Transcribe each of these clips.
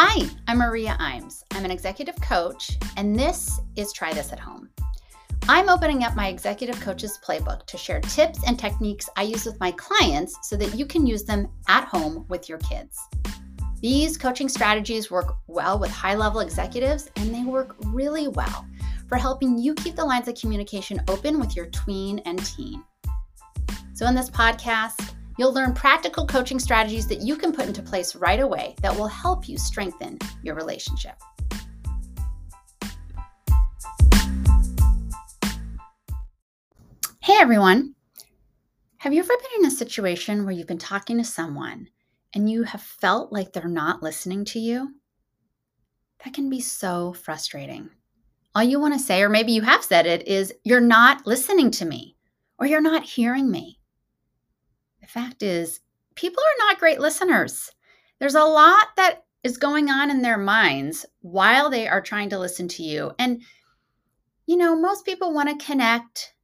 Hi, I'm Maria Imes. I'm an executive coach, and this is Try This at Home. I'm opening up my executive coach's playbook to share tips and techniques I use with my clients so that you can use them at home with your kids. These coaching strategies work well with high level executives, and they work really well for helping you keep the lines of communication open with your tween and teen. So, in this podcast, You'll learn practical coaching strategies that you can put into place right away that will help you strengthen your relationship. Hey everyone. Have you ever been in a situation where you've been talking to someone and you have felt like they're not listening to you? That can be so frustrating. All you want to say, or maybe you have said it, is, You're not listening to me, or You're not hearing me fact is, people are not great listeners. There's a lot that is going on in their minds while they are trying to listen to you. And, you know, most people want to connect,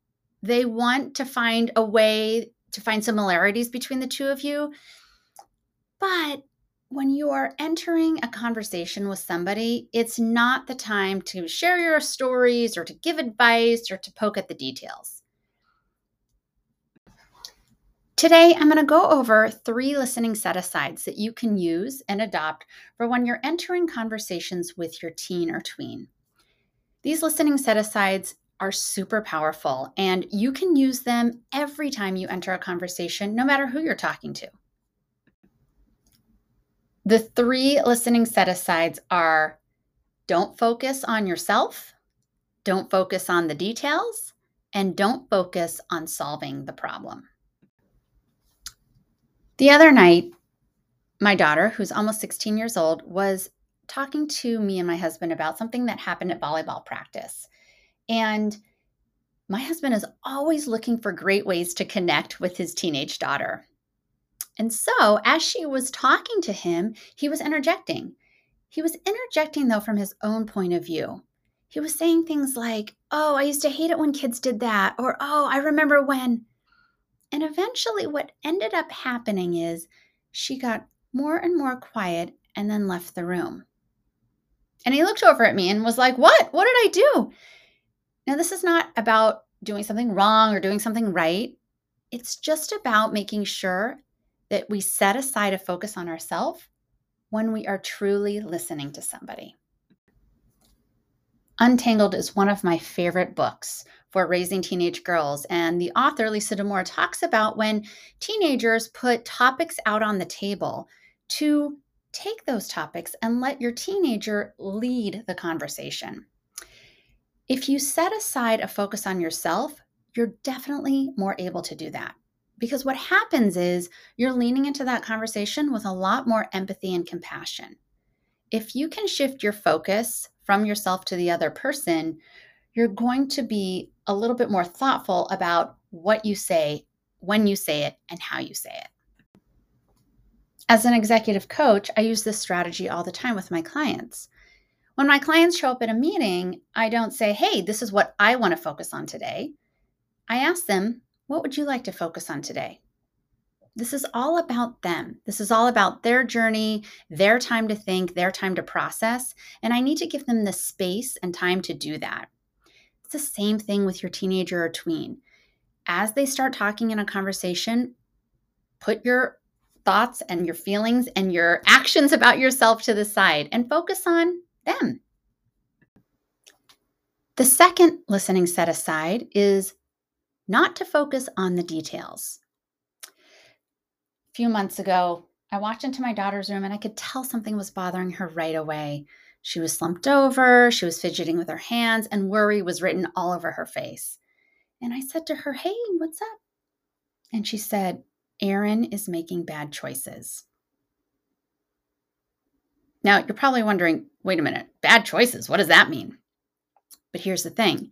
they want to find a way to find similarities between the two of you. But when you are entering a conversation with somebody, it's not the time to share your stories or to give advice or to poke at the details. Today, I'm going to go over three listening set asides that you can use and adopt for when you're entering conversations with your teen or tween. These listening set asides are super powerful, and you can use them every time you enter a conversation, no matter who you're talking to. The three listening set asides are don't focus on yourself, don't focus on the details, and don't focus on solving the problem. The other night, my daughter, who's almost 16 years old, was talking to me and my husband about something that happened at volleyball practice. And my husband is always looking for great ways to connect with his teenage daughter. And so, as she was talking to him, he was interjecting. He was interjecting, though, from his own point of view. He was saying things like, Oh, I used to hate it when kids did that. Or, Oh, I remember when. And eventually, what ended up happening is she got more and more quiet and then left the room. And he looked over at me and was like, What? What did I do? Now, this is not about doing something wrong or doing something right. It's just about making sure that we set aside a focus on ourselves when we are truly listening to somebody. Untangled is one of my favorite books for raising teenage girls. And the author, Lisa Damour, talks about when teenagers put topics out on the table to take those topics and let your teenager lead the conversation. If you set aside a focus on yourself, you're definitely more able to do that. Because what happens is you're leaning into that conversation with a lot more empathy and compassion. If you can shift your focus from yourself to the other person, you're going to be a little bit more thoughtful about what you say, when you say it, and how you say it. As an executive coach, I use this strategy all the time with my clients. When my clients show up at a meeting, I don't say, hey, this is what I want to focus on today. I ask them, what would you like to focus on today? This is all about them. This is all about their journey, their time to think, their time to process. And I need to give them the space and time to do that the same thing with your teenager or tween. As they start talking in a conversation, put your thoughts and your feelings and your actions about yourself to the side and focus on them. The second listening set aside is not to focus on the details. A few months ago, I walked into my daughter's room and I could tell something was bothering her right away. She was slumped over, she was fidgeting with her hands, and worry was written all over her face. And I said to her, Hey, what's up? And she said, Aaron is making bad choices. Now, you're probably wondering, wait a minute, bad choices, what does that mean? But here's the thing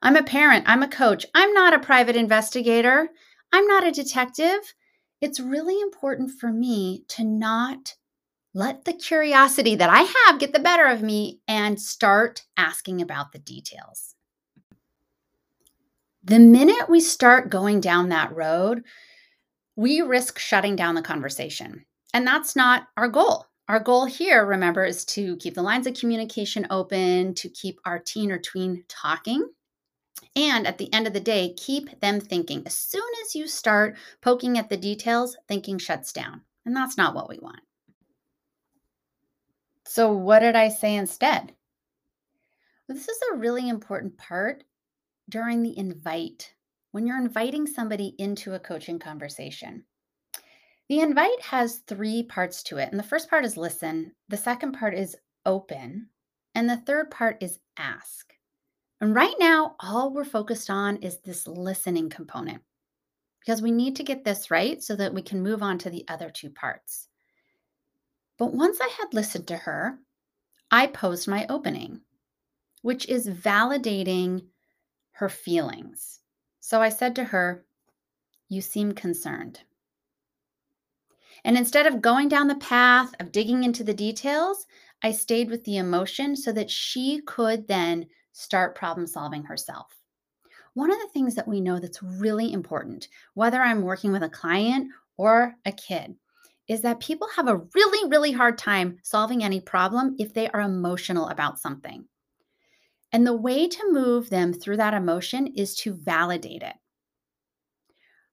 I'm a parent, I'm a coach, I'm not a private investigator, I'm not a detective. It's really important for me to not let the curiosity that I have get the better of me and start asking about the details. The minute we start going down that road, we risk shutting down the conversation. And that's not our goal. Our goal here, remember, is to keep the lines of communication open, to keep our teen or tween talking. And at the end of the day, keep them thinking. As soon as you start poking at the details, thinking shuts down. And that's not what we want. So, what did I say instead? This is a really important part during the invite, when you're inviting somebody into a coaching conversation. The invite has three parts to it. And the first part is listen, the second part is open, and the third part is ask. And right now, all we're focused on is this listening component because we need to get this right so that we can move on to the other two parts. But once I had listened to her, I posed my opening, which is validating her feelings. So I said to her, You seem concerned. And instead of going down the path of digging into the details, I stayed with the emotion so that she could then start problem solving herself. One of the things that we know that's really important, whether I'm working with a client or a kid, is that people have a really, really hard time solving any problem if they are emotional about something. And the way to move them through that emotion is to validate it.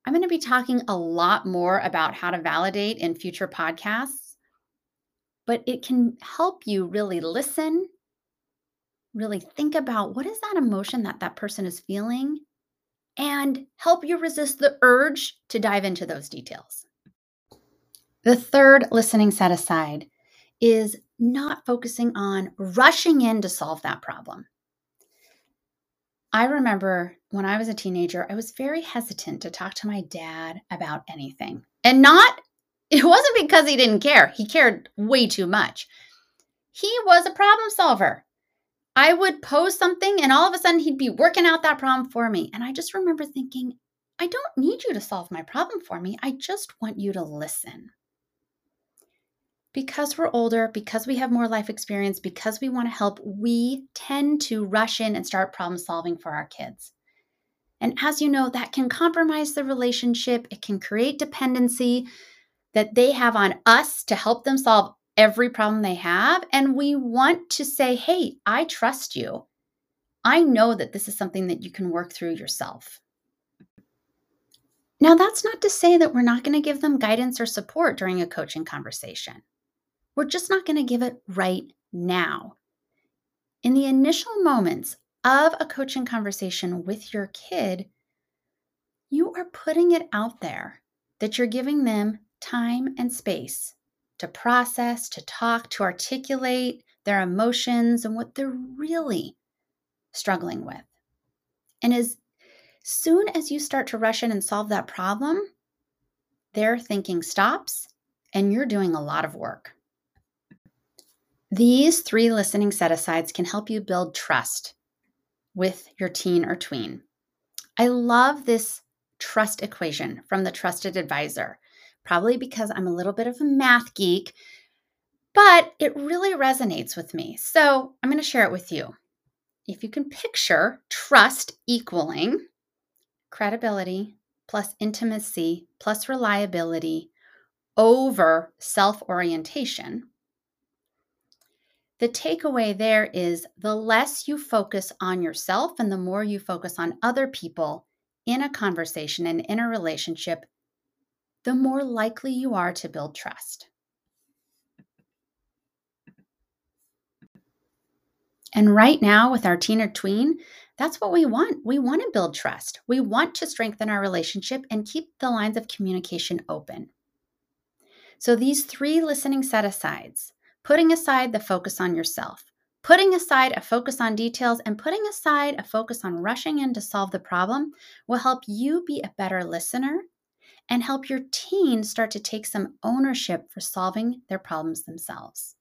I'm going to be talking a lot more about how to validate in future podcasts, but it can help you really listen, really think about what is that emotion that that person is feeling, and help you resist the urge to dive into those details. The third listening set aside is not focusing on rushing in to solve that problem. I remember when I was a teenager, I was very hesitant to talk to my dad about anything. And not, it wasn't because he didn't care, he cared way too much. He was a problem solver. I would pose something, and all of a sudden, he'd be working out that problem for me. And I just remember thinking, I don't need you to solve my problem for me. I just want you to listen because we're older, because we have more life experience, because we want to help, we tend to rush in and start problem solving for our kids. And as you know, that can compromise the relationship. It can create dependency that they have on us to help them solve every problem they have. And we want to say, hey, I trust you. I know that this is something that you can work through yourself. Now, that's not to say that we're not going to give them guidance or support during a coaching conversation. We're just not going to give it right now. In the initial moments of a coaching conversation with your kid, you are putting it out there that you're giving them time and space to process, to talk, to articulate their emotions and what they're really struggling with. And as soon as you start to rush in and solve that problem, their thinking stops and you're doing a lot of work. These three listening set asides can help you build trust with your teen or tween. I love this trust equation from the trusted advisor, probably because I'm a little bit of a math geek, but it really resonates with me. So I'm going to share it with you. If you can picture trust equaling credibility plus intimacy plus reliability over self orientation, the takeaway there is the less you focus on yourself and the more you focus on other people in a conversation and in a relationship, the more likely you are to build trust. And right now, with our teen or tween, that's what we want. We want to build trust. We want to strengthen our relationship and keep the lines of communication open. So, these three listening set asides putting aside the focus on yourself, putting aside a focus on details, and putting aside a focus on rushing in to solve the problem will help you be a better listener and help your teen start to take some ownership for solving their problems themselves.